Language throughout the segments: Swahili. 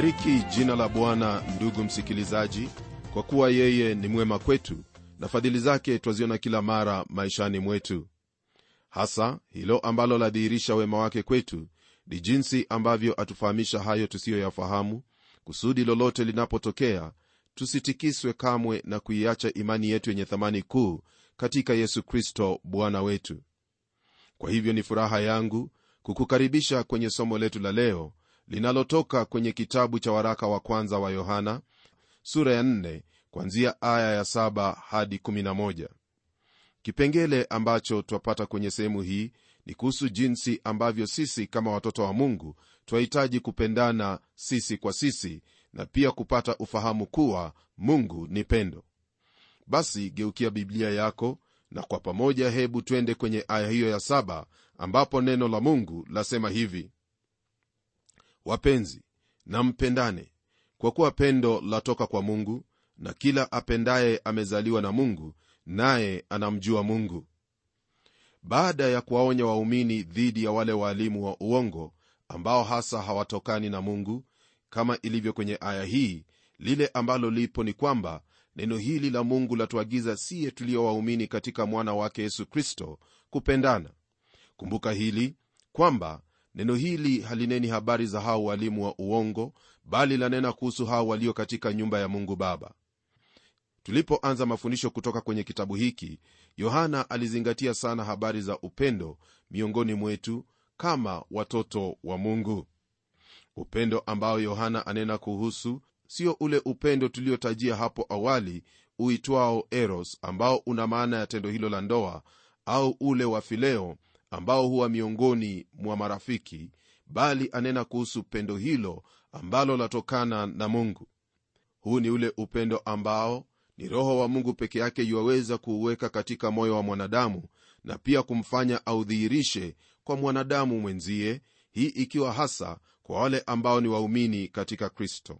nalibariki jina la bwana ndugu msikilizaji kwa kuwa yeye ni mwema kwetu na fadhili zake twaziona kila mara maishani mwetu. Hasa hilo ambalo ladhihirisha wema wake kwetu ni jinsi ambavyo atufahamisha hayo tusiyoyafahamu kusudi lolote linapotokea tusitikiswe kamwe na kuiacha imani yetu yenye thamani kuu katika yesu kristo bwana wetu. Kwa hivyo ni furaha yangu kukukaribisha kwenye somo letu la leo linalotoka kwenye kitabu cha waraka wa kwanza wa yohana sura ya 4 kwanzia aya ya 7 hadi 11 kipengele ambacho twapata kwenye sehemu hii ni kuhusu jinsi ambavyo sisi kama watoto wa mungu twahitaji kupendana sisi kwa sisi na pia kupata ufahamu kuwa mungu ni pendo. Basi geukia biblia yako na kwa pamoja hebu twende kwenye aya hiyo ya saba ambapo neno la mungu lasema hivi wapenzi na mpendane kwa kuwa pendo latoka kwa mungu na kila apendaye amezaliwa na mungu naye anamjua mungu. Baada ya kuwaonya waumini dhidi ya wale waalimu wa uongo ambao hasa hawatokani na mungu kama ilivyo kwenye aya hii lile ambalo lipo ni kwamba neno hili la mungu latuagiza siye tulio waumini katika mwana wake yesu kristo kupendana. Kumbuka hili kwamba neno hili halineni habari za hao walimu wa uongo bali lanena kuhusu hao walio katika nyumba ya mungu baba. Tulipoanza mafundisho kutoka kwenye kitabu hiki yohana alizingatia sana habari za upendo miongoni mwetu kama watoto wa mungu. Upendo ambao yohana anena kuhusu sio ule upendo tuliotajia hapo awali uitwao eros ambao una maana ya tendo hilo la ndoa au ule wa fileo ambao huwa miongoni mwa marafiki bali anena kuhusu pendo hilo ambalo latokana na mungu. Huu ni ule upendo ambao ni roho wa mungu peke yake yuwaweza kuuweka katika moyo wa mwanadamu na pia kumfanya audhihirishe kwa mwanadamu mwenzie hii ikiwa hasa kwa wale ambao ni waumini katika kristo.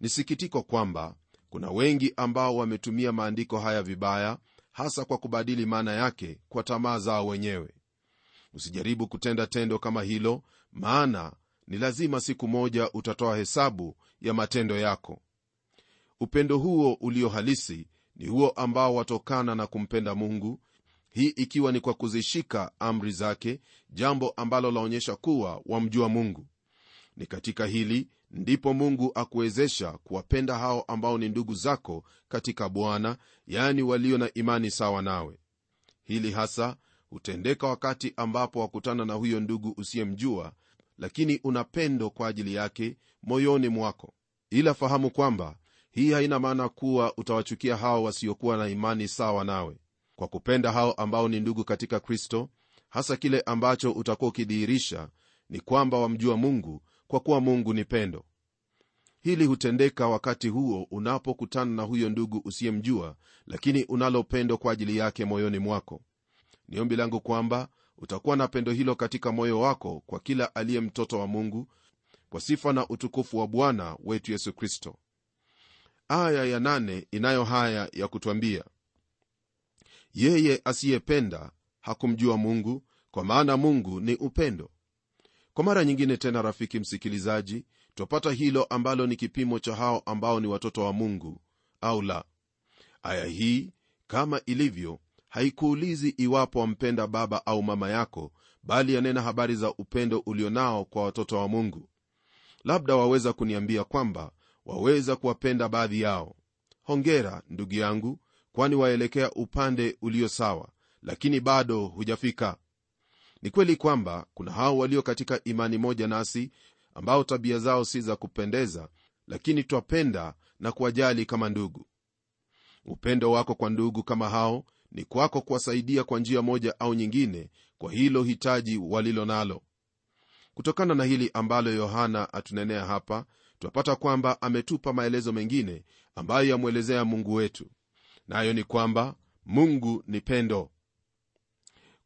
Ni sikitiko kwamba kuna wengi ambao wametumia maandiko haya vibaya hasa kwa kubadili maana yake kwa tamaa zao wenyewe usijaribu kutenda tendo kama hilo maana ni lazima siku moja utatoa hesabu ya matendo yako. Upendo huo ulio halisi ni huo ambao watokana na kumpenda mungu hii ikiwa ni kwa kuzishika amri zake jambo ambalo laonyesha kuwa wamjua mungu. Ni katika hili ndipo mungu akuwezesha kuwapenda hao ambao ni ndugu zako katika bwana yaani walio na imani sawa nawe. Hili hasa hutendeka wakati ambapo wakutana na huyo ndugu usiyemjua lakini una pendo kwa ajili yake moyoni mwako. Ila fahamu kwamba hii haina maana kuwa utawachukia hao wasiokuwa na imani sawa nawe. Kwa kupenda hao ambao ni ndugu katika kristo hasa kile ambacho utakuwa ukidhihirisha ni kwamba wamjua mungu kwa kuwa mungu ni pendo. Hili hutendeka wakati huo unapokutana na huyo ndugu usiyemjua lakini unalo pendo kwa ajili yake moyoni mwako ni ombi langu kwamba utakuwa na pendo hilo katika moyo wako kwa kila aliye mtoto wa mungu kwa sifa na utukufu wa bwana wetu yesu kristo. Aya ya nane inayo haya ya kutwambia yeye asiyependa hakumjua mungu kwa maana mungu ni upendo. Kwa mara nyingine tena rafiki msikilizaji twapata hilo ambalo ni kipimo cha hao ambao ni watoto wa mungu au la. Aya hii kama ilivyo haikuulizi iwapo wampenda baba au mama yako bali yanena habari za upendo ulionao kwa watoto wa mungu. Labda waweza kuniambia kwamba waweza kuwapenda baadhi yao. Hongera ndugu yangu kwani waelekea upande ulio sawa lakini bado hujafika. Ni kweli kwamba kuna hao walio katika imani moja nasi ambao tabia zao si za kupendeza lakini twapenda na kuwajali kama ndugu. Upendo wako kwa ndugu kama hao ni kwako kuwasaidia kwa njia moja au nyingine kwa hilo hitaji walilo nalo. Kutokana na hili ambalo yohana atunenea hapa twapata kwamba ametupa maelezo mengine ambayo yamwelezea mungu wetu nayo ni kwamba mungu ni pendo.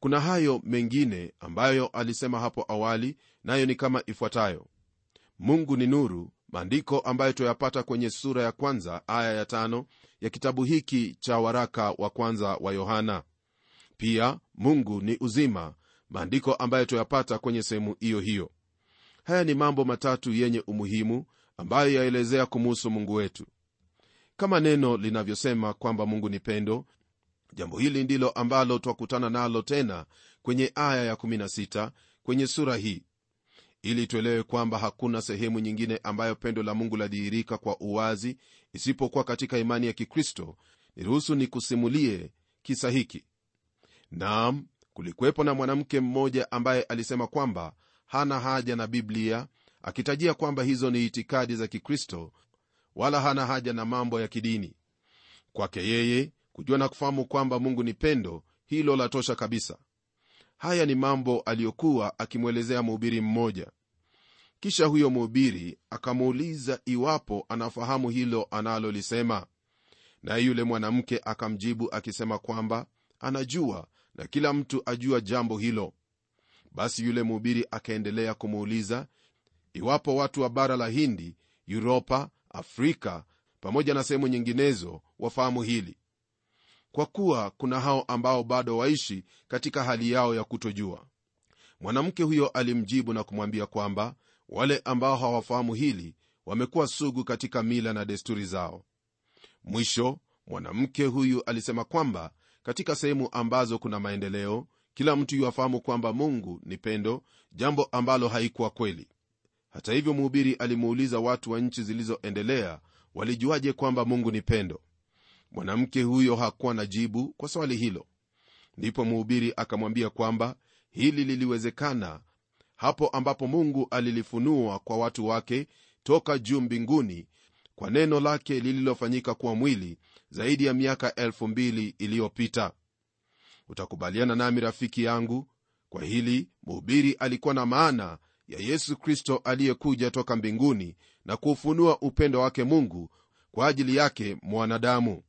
Kuna hayo mengine ambayo alisema hapo awali nayo ni kama ifuatayo. Mungu ni nuru maandiko ambayo tuyapata kwenye sura ya kwanza aya ya tano ya kitabu hiki cha waraka wa kwanza wa yohana. Pia mungu ni uzima maandiko ambayo tuyapata kwenye sehemu hiyo hiyo. Haya ni mambo matatu yenye umuhimu ambayo yaelezea kumuhusu mungu wetu. Kama neno linavyosema kwamba mungu ni pendo jambo hili ndilo ambalo twakutana nalo tena kwenye aya ya16 kwenye sura hii ili tuelewe kwamba hakuna sehemu nyingine ambayo pendo la mungu ladhihirika kwa uwazi isipokuwa katika imani ya kikristo. Niruhusu nikusimulie kisa hiki. Naam kulikuwepo na mwanamke mmoja ambaye alisema kwamba hana haja na biblia akitajia kwamba hizo ni itikadi za kikristo wala hana haja na mambo ya kidini. Kwake yeye kujua na kufahamu kwamba mungu ni pendo hilo latosha kabisa haya ni mambo aliyokuwa akimwelezea mhubiri mmoja. Kisha huyo mhubiri akamuuliza iwapo anafahamu hilo analolisema. Naye yule mwanamke akamjibu akisema kwamba anajua na kila mtu ajua jambo hilo. Basi yule mhubiri akaendelea kumuuliza iwapo watu wa bara la hindi uropa afrika pamoja na sehemu nyinginezo wafahamu hili kwa kuwa kuna hao ambao bado waishi katika hali yao ya kutojua. Mwanamke huyo alimjibu na kumwambia kwamba wale ambao hawafahamu hili wamekuwa sugu katika mila na desturi zao. Mwisho mwanamke huyu alisema kwamba katika sehemu ambazo kuna maendeleo kila mtu yuafahamu kwamba mungu ni pendo jambo ambalo haikuwa kweli. Hata hivyo mhubiri alimuuliza watu wa nchi zilizoendelea walijuaje kwamba mungu ni pendo mwanamke huyo hakuwa na jibu kwa swali hilo. Ndipo mhubiri akamwambia kwamba hili liliwezekana hapo ambapo mungu alilifunua kwa watu wake toka juu mbinguni kwa neno lake lililofanyika kuwa mwili zaidi ya miaka elfu mbili iliyopita. Utakubaliana nami rafiki yangu? Kwa hili mhubiri alikuwa na maana ya yesu kristo aliyekuja toka mbinguni na kuufunua upendo wake mungu kwa ajili yake mwanadamu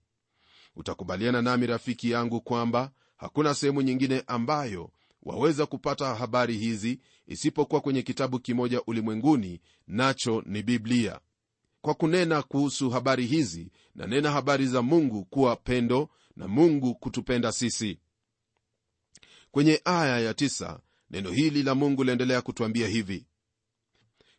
utakubaliana nami rafiki yangu kwamba hakuna sehemu nyingine ambayo waweza kupata habari hizi isipokuwa kwenye kitabu kimoja ulimwenguni nacho ni biblia. Kwa kunena kuhusu habari hizi na nena habari za mungu kuwa pendo na mungu kutupenda sisi. Kwenye aya ya tisa, neno hili la mungu laendelea kutwambia hivi.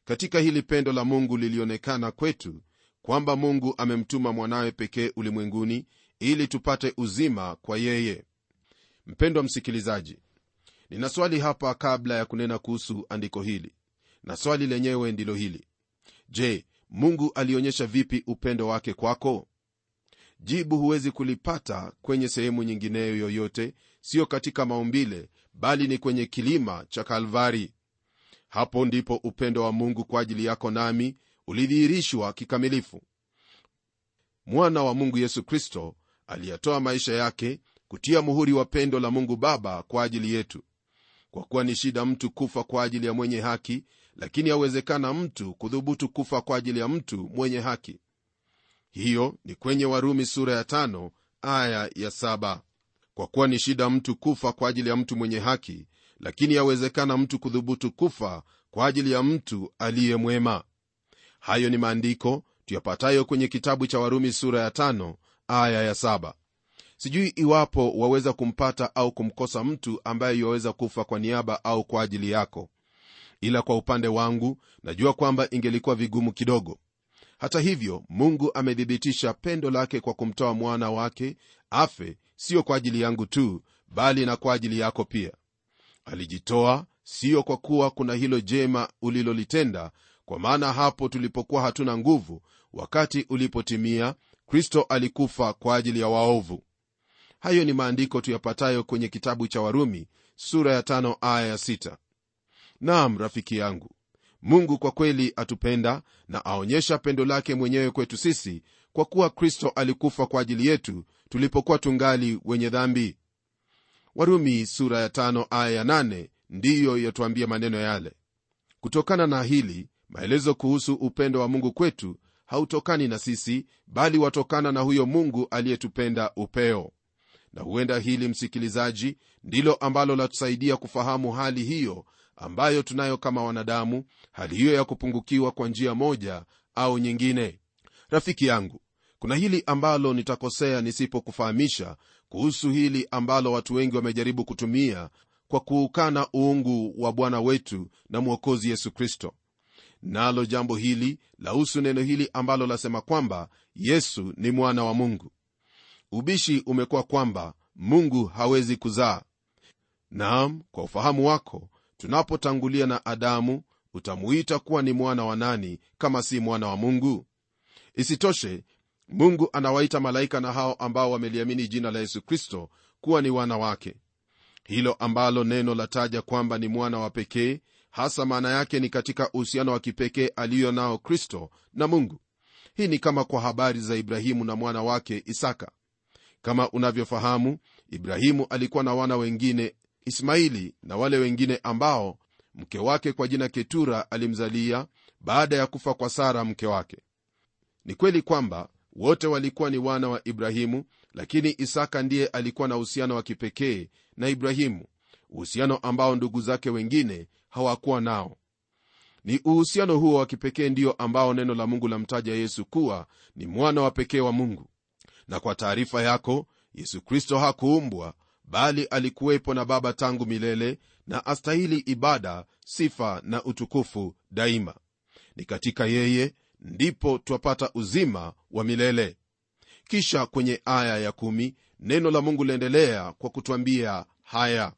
Katika hili pendo la mungu lilionekana kwetu kwamba mungu amemtuma mwanawe pekee ulimwenguni ili tupate uzima kwa yeye. Mpendwa msikilizaji nina swali hapa kabla ya kunena kuhusu andiko hili na swali lenyewe ndilo hili. Je mungu alionyesha vipi upendo wake kwako? Jibu huwezi kulipata kwenye sehemu nyingineyo yoyote siyo katika maumbile bali ni kwenye kilima cha kalvari. Hapo ndipo upendo wa mungu kwa ajili yako nami ulidhihirishwa kikamilifu. Mwana wa mungu yesu kristo aliyatoa maisha yake kutia muhuri wa pendo la mungu baba kwa ajili yetu. Kwa kuwa ni shida mtu kufa kwa ajili ya mwenye haki lakini awezekana mtu kudhubutu kufa kwa ajili ya mtu mwenye haki. Hiyo ni kwenye warumi sura ya tano aya ya saba. Kwa kuwa ni shida mtu kufa kwa ajili ya mtu mwenye haki lakini yawezekana mtu kudhubutu kufa kwa ajili ya mtu aliye mwema. Hayo ni maandiko tuyapatayo kwenye kitabu cha warumi sura ya tano aya ya saba. Sijui iwapo waweza kumpata au kumkosa mtu ambaye yuwaweza kufa kwa niaba au kwa ajili yako. Ila kwa upande wangu najua kwamba ingelikuwa vigumu kidogo. Hata hivyo mungu amethibitisha pendo lake kwa kumtoa mwana wake afe siyo kwa ajili yangu tu bali na kwa ajili yako pia. Alijitoa siyo kwa kuwa kuna hilo jema ulilolitenda kwa maana hapo tulipokuwa hatuna nguvu wakati ulipotimia kristo alikufa kwa ajili ya waovu. Hayo ni maandiko tuyapatayo kwenye kitabu cha warumi sura ya tano aya ya sita. nam rafiki yangu mungu kwa kweli atupenda na aonyesha pendo lake mwenyewe kwetu sisi kwa kuwa kristo alikufa kwa ajili yetu tulipokuwa tungali wenye dhambi. Warumi sura ya tano aya ya nane ndiyo yatuambia maneno yale. Kutokana na hili maelezo kuhusu upendo wa mungu kwetu hautokani na sisi bali watokana na huyo mungu aliyetupenda upeo. Na huenda hili msikilizaji ndilo ambalo latusaidia kufahamu hali hiyo ambayo tunayo kama wanadamu hali hiyo ya kupungukiwa kwa njia moja au nyingine. Rafiki yangu kuna hili ambalo nitakosea nisipokufahamisha kuhusu hili ambalo watu wengi wamejaribu kutumia kwa kuukana uungu wa bwana wetu na mwokozi yesu kristo nalo jambo hili lahusu neno hili ambalo lasema kwamba yesu ni mwana wa mungu. Ubishi umekuwa kwamba mungu hawezi kuzaa. Naam kwa ufahamu wako tunapotangulia na adamu utamuita kuwa ni mwana wa nani kama si mwana wa mungu? Isitoshe mungu anawaita malaika na hao ambao wameliamini jina la yesu kristo kuwa ni wana wake. Hilo ambalo neno lataja kwamba ni mwana wa pekee hasa maana yake ni katika uhusiano wa kipekee aliyo nao kristo na mungu. Hii ni kama kwa habari za ibrahimu na mwana wake isaka. Kama unavyofahamu ibrahimu alikuwa na wana wengine ismaili na wale wengine ambao mke wake kwa jina ketura alimzalia baada ya kufa kwa sara mke wake. Ni kweli kwamba wote walikuwa ni wana wa ibrahimu lakini isaka ndiye alikuwa na uhusiano wa kipekee na ibrahimu. Uhusiano ambao ndugu zake wengine hawakuwa nao. Ni uhusiano huo wa kipekee ndio ambao neno la mungu lamtaja yesu kuwa ni mwana wa pekee wa mungu. Na kwa taarifa yako yesu kristo hakuumbwa bali alikuwepo na baba tangu milele na astahili ibada sifa na utukufu daima. Ni katika yeye ndipo twapata uzima wa milele. Kisha kwenye aya ya kumi, neno la mungu liendelea kwa kutwambia haya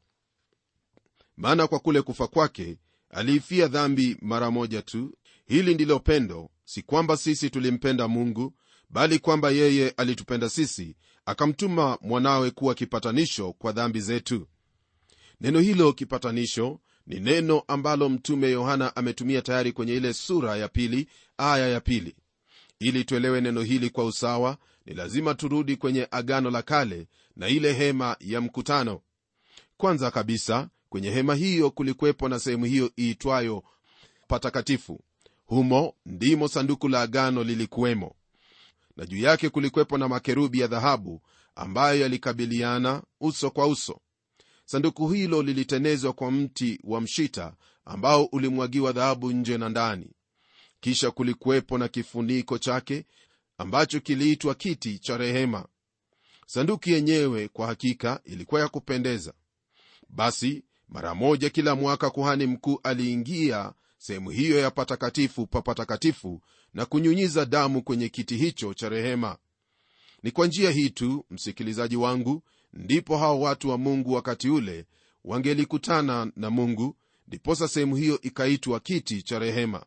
maana kwa kule kufa kwake aliifia dhambi mara moja tu. Hili ndilo pendo si kwamba sisi tulimpenda mungu bali kwamba yeye alitupenda sisi akamtuma mwanawe kuwa kipatanisho kwa dhambi zetu. Neno hilo kipatanisho ni neno ambalo mtume yohana ametumia tayari kwenye ile sura ya pili aya ya pili. Ili tuelewe neno hili kwa usawa ni lazima turudi kwenye agano la kale na ile hema ya mkutano. Kwanza kabisa kwenye hema hiyo kulikuwepo na sehemu hiyo iitwayo patakatifu. Humo ndimo sanduku la agano lilikuwemo. Na juu yake kulikuwepo na makerubi ya dhahabu ambayo yalikabiliana uso kwa uso. Sanduku hilo lilitenezwa kwa mti wa mshita ambao ulimwagiwa dhahabu nje na ndani. Kisha kulikuwepo na kifuniko chake ambacho kiliitwa kiti cha rehema. Sanduku yenyewe kwa hakika ilikuwa ya kupendeza. Basi mara moja kila mwaka kuhani mkuu aliingia sehemu hiyo ya patakatifu pa patakatifu na kunyunyiza damu kwenye kiti hicho cha rehema. Ni kwa njia hii tu msikilizaji wangu ndipo hao watu wa mungu wakati ule wangelikutana na mungu ndiposa sehemu hiyo ikaitwa kiti cha rehema.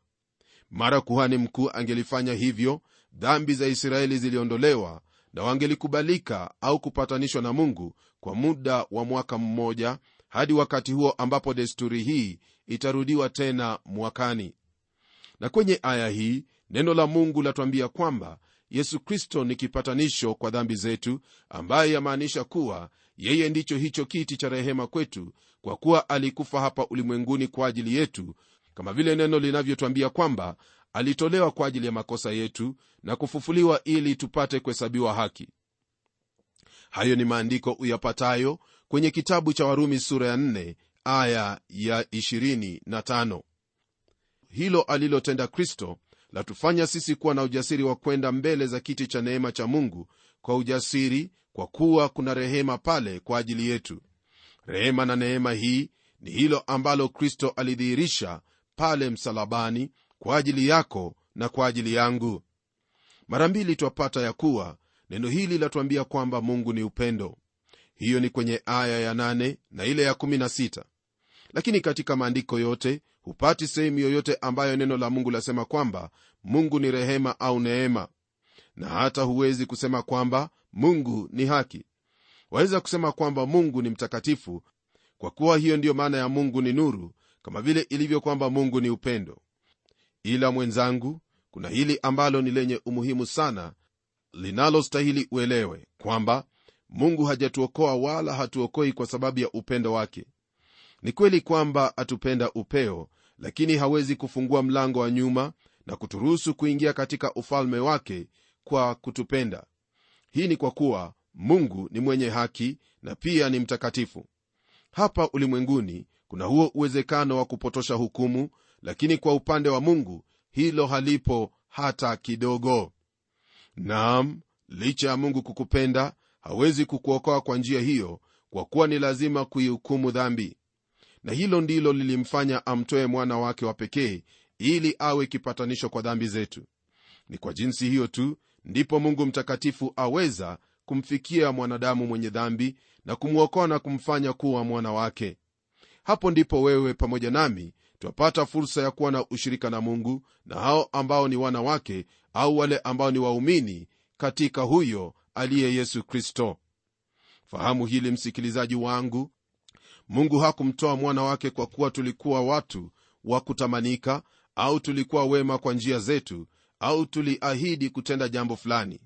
Mara kuhani mkuu angelifanya hivyo dhambi za israeli ziliondolewa na wangelikubalika au kupatanishwa na mungu kwa muda wa mwaka mmoja hadi wakati huo ambapo desturi hii itarudiwa tena mwakani. Na kwenye aya hii neno la mungu latwambia kwamba yesu kristo ni kipatanisho kwa dhambi zetu ambaye yamaanisha kuwa yeye ndicho hicho kiti cha rehema kwetu kwa kuwa alikufa hapa ulimwenguni kwa ajili yetu kama vile neno linavyotwambia kwamba alitolewa kwa ajili ya makosa yetu na kufufuliwa ili tupate kuhesabiwa haki. Hayo ni maandiko uyapatayo kwenye kitabu cha warumi sura ya 4 aya ya 25 hilo alilotenda kristo latufanya sisi kuwa na ujasiri wa kwenda mbele za kiti cha neema cha mungu kwa ujasiri kwa kuwa kuna rehema pale kwa ajili yetu. Rehema na neema hii ni hilo ambalo kristo alidhihirisha pale msalabani kwa ajili yako na kwa ajili yangu. Mara mbili twapata ya kuwa neno hili latuambia kwamba mungu ni upendo hiyo ni kwenye aya ya 8 na ile ya 16 lakini katika maandiko yote hupati sehemu yoyote ambayo neno la mungu lasema kwamba mungu ni rehema au neema. Na hata huwezi kusema kwamba mungu ni haki. Waweza kusema kwamba mungu ni mtakatifu kwa kuwa hiyo ndiyo maana ya mungu ni nuru kama vile ilivyo kwamba mungu ni upendo. Ila mwenzangu kuna hili ambalo ni lenye umuhimu sana linalostahili uelewe kwamba mungu hajatuokoa wala hatuokoi kwa sababu ya upendo wake. Ni kweli kwamba atupenda upeo lakini hawezi kufungua mlango wa nyuma na kuturuhusu kuingia katika ufalme wake kwa kutupenda. Hii ni kwa kuwa mungu ni mwenye haki na pia ni mtakatifu. Hapa ulimwenguni kuna huo uwezekano wa kupotosha hukumu lakini kwa upande wa mungu hilo halipo hata kidogo. Naam licha ya mungu kukupenda hawezi kukuokoa kwa njia hiyo kwa kuwa ni lazima kuihukumu dhambi. Na hilo ndilo lilimfanya amtoe mwana wake wa pekee ili awe kipatanisho kwa dhambi zetu. Ni kwa jinsi hiyo tu ndipo mungu mtakatifu aweza kumfikia mwanadamu mwenye dhambi na kumwokoa na kumfanya kuwa mwana wake. Hapo ndipo wewe pamoja nami twapata fursa ya kuwa na ushirika na mungu na hao ambao ni wana wake au wale ambao ni waumini katika huyo aliye yesu kristo. Fahamu hili msikilizaji wangu. Mungu hakumtoa mwana wake kwa kuwa tulikuwa watu wa kutamanika au tulikuwa wema kwa njia zetu au tuliahidi kutenda jambo fulani.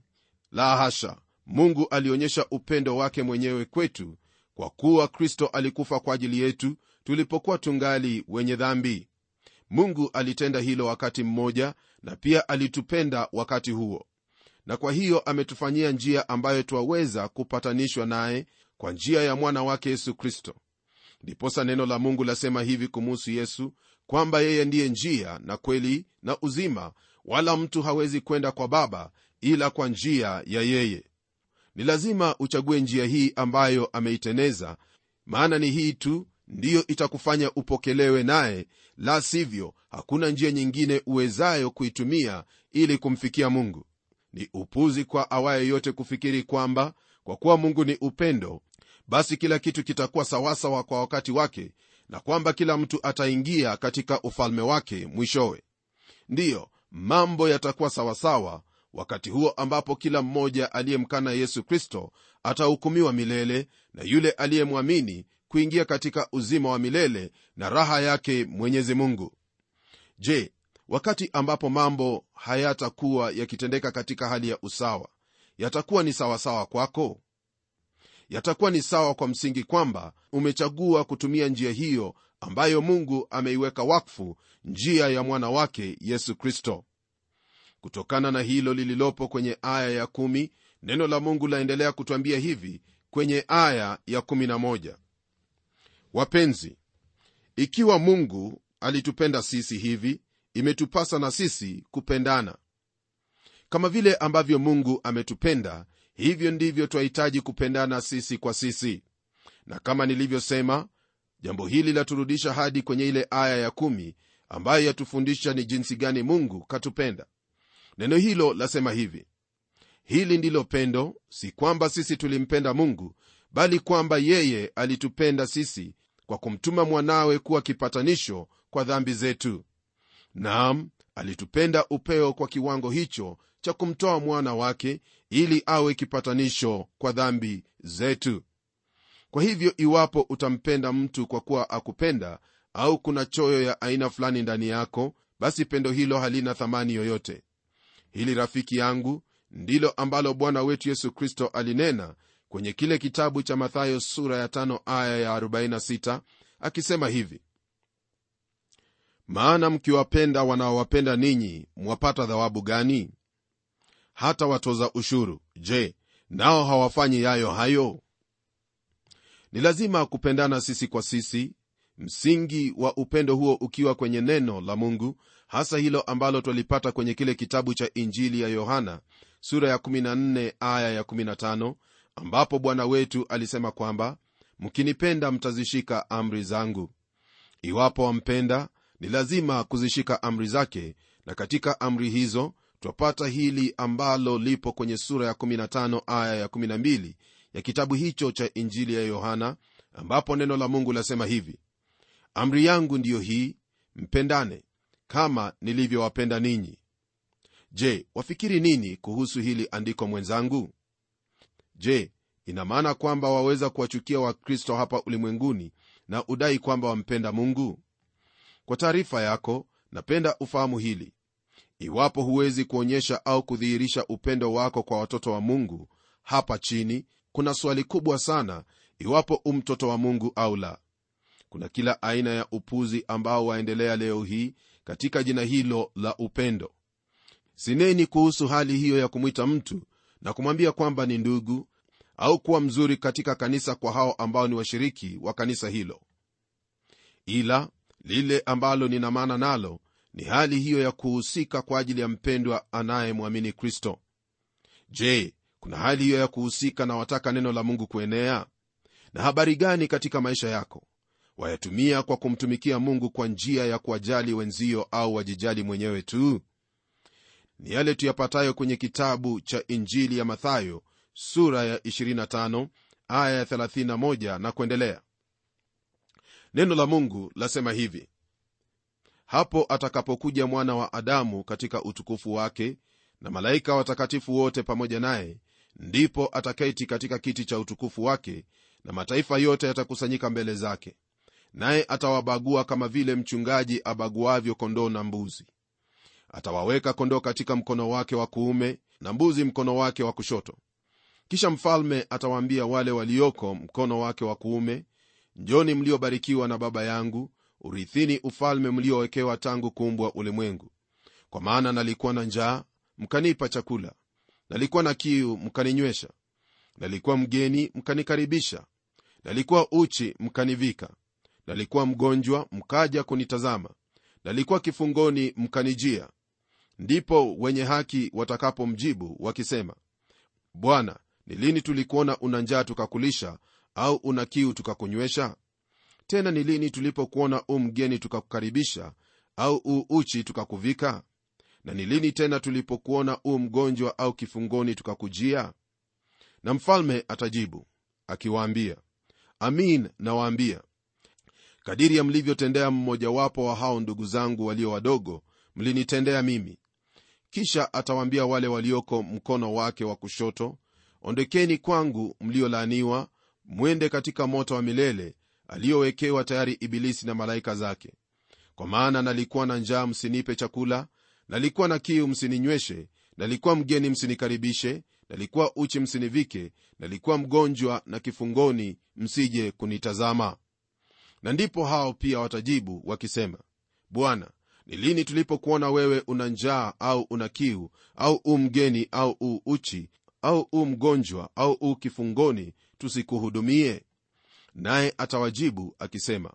La hasha mungu alionyesha upendo wake mwenyewe kwetu kwa kuwa kristo alikufa kwa ajili yetu tulipokuwa tungali wenye dhambi. Mungu alitenda hilo wakati mmoja na pia alitupenda wakati huo na kwa hiyo ametufanyia njia ambayo twaweza kupatanishwa naye kwa njia ya mwana wake yesu kristo. Ndiposa neno la mungu lasema hivi kumuhusu yesu kwamba yeye ndiye njia na kweli na uzima wala mtu hawezi kwenda kwa baba ila kwa njia ya yeye. Ni lazima uchague njia hii ambayo ameiteneza maana ni hii tu ndiyo itakufanya upokelewe naye la sivyo hakuna njia nyingine uwezayo kuitumia ili kumfikia mungu ni upuzi kwa awaye yote kufikiri kwamba kwa kuwa mungu ni upendo basi kila kitu kitakuwa sawasawa kwa wakati wake na kwamba kila mtu ataingia katika ufalme wake mwishowe. Ndiyo mambo yatakuwa sawasawa wakati huo ambapo kila mmoja aliyemkana yesu kristo atahukumiwa milele na yule aliyemwamini kuingia katika uzima wa milele na raha yake mwenyezi mungu. Je wakati ambapo mambo hayatakuwa yakitendeka katika hali ya usawa yatakuwa ni sawasawa kwako yatakuwa ni sawa kwa msingi kwamba umechagua kutumia njia hiyo ambayo mungu ameiweka wakfu njia ya mwana wake yesu kristo kutokana na hilo lililopo kwenye aya ya 1 neno la mungu laendelea kutwambia hivi kwenye aya ya kumi na moja. wapenzi ikiwa mungu alitupenda sisi hivi imetupasa na sisi kupendana. Kama vile ambavyo mungu ametupenda hivyo ndivyo twahitaji kupendana sisi kwa sisi. Na kama nilivyosema jambo hili laturudisha hadi kwenye ile aya ya kumi ambayo yatufundisha ni jinsi gani mungu katupenda. Neno hilo lasema hivi hili ndilo pendo si kwamba sisi tulimpenda mungu bali kwamba yeye alitupenda sisi kwa kumtuma mwanawe kuwa kipatanisho kwa dhambi zetu naam alitupenda upeo kwa kiwango hicho cha kumtoa mwana wake ili awe kipatanisho kwa dhambi zetu. Kwa hivyo iwapo utampenda mtu kwa kuwa akupenda au kuna choyo ya aina fulani ndani yako basi pendo hilo halina thamani yoyote. Hili rafiki yangu ndilo ambalo bwana wetu yesu kristo alinena kwenye kile kitabu cha mathayo sura ya 5 aya ya 46 akisema hivi maana mkiwapenda wanaowapenda ninyi mwapata thawabu gani? Hata watoza ushuru je nao hawafanyi yayo hayo? Ni lazima kupendana sisi kwa sisi msingi wa upendo huo ukiwa kwenye neno la mungu hasa hilo ambalo twalipata kwenye kile kitabu cha injili ya yohana sura ya 14 aya ya 15 ambapo bwana wetu alisema kwamba mkinipenda mtazishika amri zangu. Iwapo wampenda ni lazima kuzishika amri zake na katika amri hizo twapata hili ambalo lipo kwenye sura ya 15 aya ya 12 ya kitabu hicho cha injili ya yohana ambapo neno la mungu lasema hivi amri yangu ndiyo hii mpendane kama nilivyowapenda ninyi. Je wafikiri nini kuhusu hili andiko mwenzangu? Je ina maana kwamba waweza kuwachukia wakristo hapa ulimwenguni na udai kwamba wampenda mungu kwa taarifa yako napenda ufahamu hili. Iwapo huwezi kuonyesha au kudhihirisha upendo wako kwa watoto wa mungu hapa chini kuna swali kubwa sana iwapo umtoto wa mungu au la. Kuna kila aina ya upuzi ambao waendelea leo hii katika jina hilo la upendo. Sineni kuhusu hali hiyo ya kumwita mtu na kumwambia kwamba ni ndugu au kuwa mzuri katika kanisa kwa hao ambao ni washiriki wa kanisa hilo. Ila lile ambalo nina maana nalo ni hali hiyo ya kuhusika kwa ajili ya mpendwa anayemwamini kristo. Je kuna hali hiyo ya kuhusika na wataka neno la mungu kuenea? Na habari gani katika maisha yako? Wayatumia kwa kumtumikia mungu kwa njia ya kuwajali wenzio au wajijali mwenyewe tu? Ni yale tuyapatayo kwenye kitabu cha injili ya mathayo sura ya 25 aya ya 31 na kuendelea neno la mungu lasema hivi hapo atakapokuja mwana wa adamu katika utukufu wake na malaika watakatifu wote pamoja naye ndipo ataketi katika kiti cha utukufu wake na mataifa yote yatakusanyika mbele zake. Naye atawabagua kama vile mchungaji abaguavyo kondoo na mbuzi. Atawaweka kondoo katika mkono wake wa kuume na mbuzi mkono wake wa kushoto. Kisha mfalme atawaambia wale walioko mkono wake wa kuume njoni mliobarikiwa na baba yangu urithini ufalme mliowekewa tangu kuumbwa ulimwengu. Kwa maana nalikuwa na njaa mkanipa chakula. Nalikuwa na kiu mkaninywesha. Nalikuwa mgeni mkanikaribisha. Nalikuwa uchi mkanivika. Nalikuwa mgonjwa mkaja kunitazama. Nalikuwa kifungoni mkanijia. Ndipo wenye haki watakapomjibu wakisema bwana ni lini tulikuona una njaa tukakulisha au una kiu tukakunywesha? Tena ni lini tulipokuona u mgeni tukakukaribisha au u uchi tukakuvika? Na ni lini tena tulipokuona u mgonjwa au kifungoni tukakujia? Na mfalme atajibu akiwaambia amin nawaambia kadiri ya mlivyotendea mmojawapo wa hao ndugu zangu walio wadogo mlinitendea mimi. Kisha atawaambia wale walioko mkono wake wa kushoto ondekeni kwangu mliolaaniwa mwende katika moto wa milele aliyowekewa tayari ibilisi na malaika zake. Kwa maana nalikuwa na njaa msinipe chakula nalikuwa na kiu msininyweshe nalikuwa mgeni msinikaribishe nalikuwa uchi msinivike nalikuwa mgonjwa na kifungoni msije kunitazama. Na ndipo hao pia watajibu wakisema bwana ni lini tulipokuona wewe una njaa au una kiu au u mgeni au u uchi au u mgonjwa au u kifungoni tusikuhudumie? Naye atawajibu akisema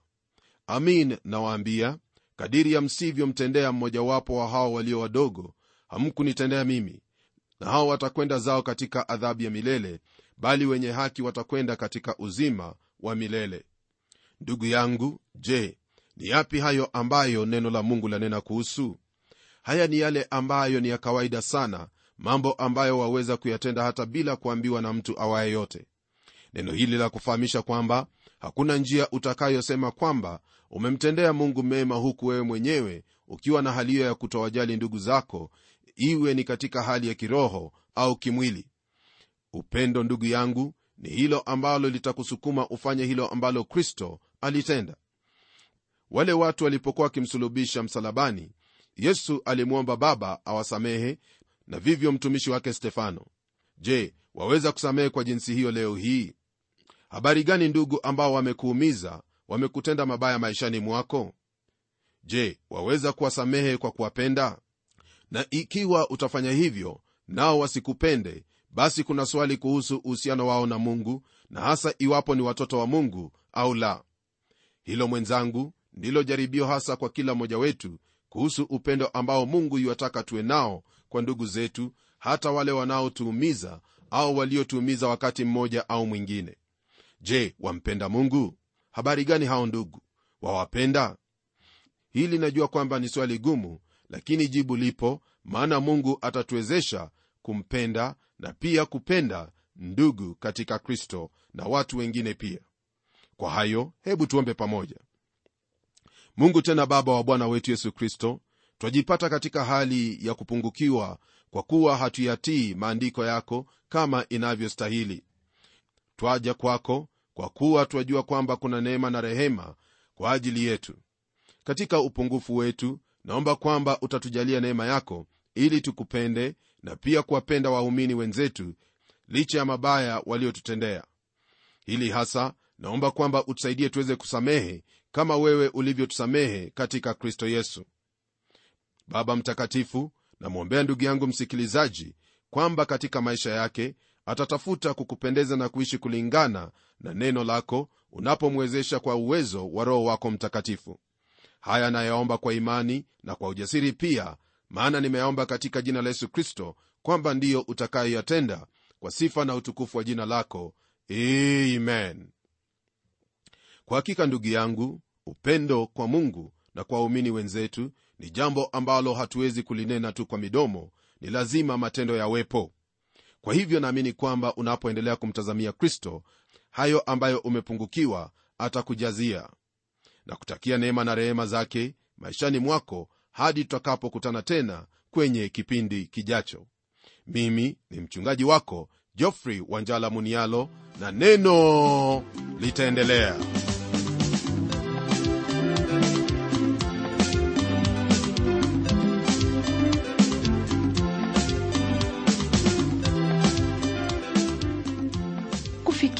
amin nawaambia kadiri ya msivyomtendea mmojawapo wa hao walio wadogo hamkunitendea mimi. Na hao watakwenda zao katika adhabu ya milele bali wenye haki watakwenda katika uzima wa milele. Ndugu yangu je ni yapi hayo ambayo neno la mungu lanena kuhusu? Haya ni yale ambayo ni ya kawaida sana mambo ambayo waweza kuyatenda hata bila kuambiwa na mtu awaye yote neno hili la kufahamisha kwamba hakuna njia utakayosema kwamba umemtendea mungu mema huku wewe mwenyewe ukiwa na hali hiyo ya kutowajali ndugu zako iwe ni katika hali ya kiroho au kimwili. Upendo ndugu yangu ni hilo ambalo litakusukuma ufanye hilo ambalo kristo alitenda. Wale watu walipokuwa wakimsulubisha msalabani yesu alimwomba baba awasamehe na vivyo mtumishi wake stefano. Je waweza kusamehe kwa jinsi hiyo leo hii habari gani ndugu ambao wamekuumiza wamekutenda mabaya maishani mwako? Je waweza kuwasamehe kwa kuwapenda? Na ikiwa utafanya hivyo nao wasikupende basi kuna swali kuhusu uhusiano wao na mungu na hasa iwapo ni watoto wa mungu au la. Hilo mwenzangu ndilo jaribio hasa kwa kila mmoja wetu kuhusu upendo ambao mungu yuwataka tuwe nao kwa ndugu zetu hata wale wanaotuumiza au waliotuumiza wakati mmoja au mwingine je wampenda mungu? Habari gani hao ndugu? Wawapenda? Hili najua kwamba ni swali gumu lakini jibu lipo maana mungu atatuwezesha kumpenda na pia kupenda ndugu katika kristo na watu wengine pia. Kwa hayo hebu tuombe pamoja. Mungu tena baba wa bwana wetu yesu kristo twajipata katika hali ya kupungukiwa kwa kuwa hatuyatii maandiko yako kama inavyostahili. Twaja kwako kwa kuwa twajua kwamba kuna neema na rehema kwa ajili yetu. Katika upungufu wetu naomba kwamba utatujalia neema yako ili tukupende na pia kuwapenda waumini wenzetu licha ya mabaya waliotutendea. Hili hasa naomba kwamba utusaidie tuweze kusamehe kama wewe ulivyotusamehe katika kristo yesu. Baba mtakatifu namwombea ndugu yangu msikilizaji kwamba katika maisha yake atatafuta kukupendeza na kuishi kulingana na neno lako unapomwezesha kwa uwezo wa roho wako mtakatifu. Haya nayaomba kwa imani na kwa ujasiri pia maana nimeyaomba katika jina la yesu kristo kwamba ndiyo utakayoyatenda kwa sifa na utukufu wa jina lako. Amen. Kwa hakika ndugu yangu upendo kwa mungu na kwa waumini wenzetu ni jambo ambalo hatuwezi kulinena tu kwa midomo ni lazima matendo yawepo kwa hivyo naamini kwamba unapoendelea kumtazamia kristo hayo ambayo umepungukiwa atakujazia. Na kutakia neema na rehema zake maishani mwako hadi tutakapokutana tena kwenye kipindi kijacho. Mimi ni mchungaji wako jofrey wanjala munialo na neno litaendelea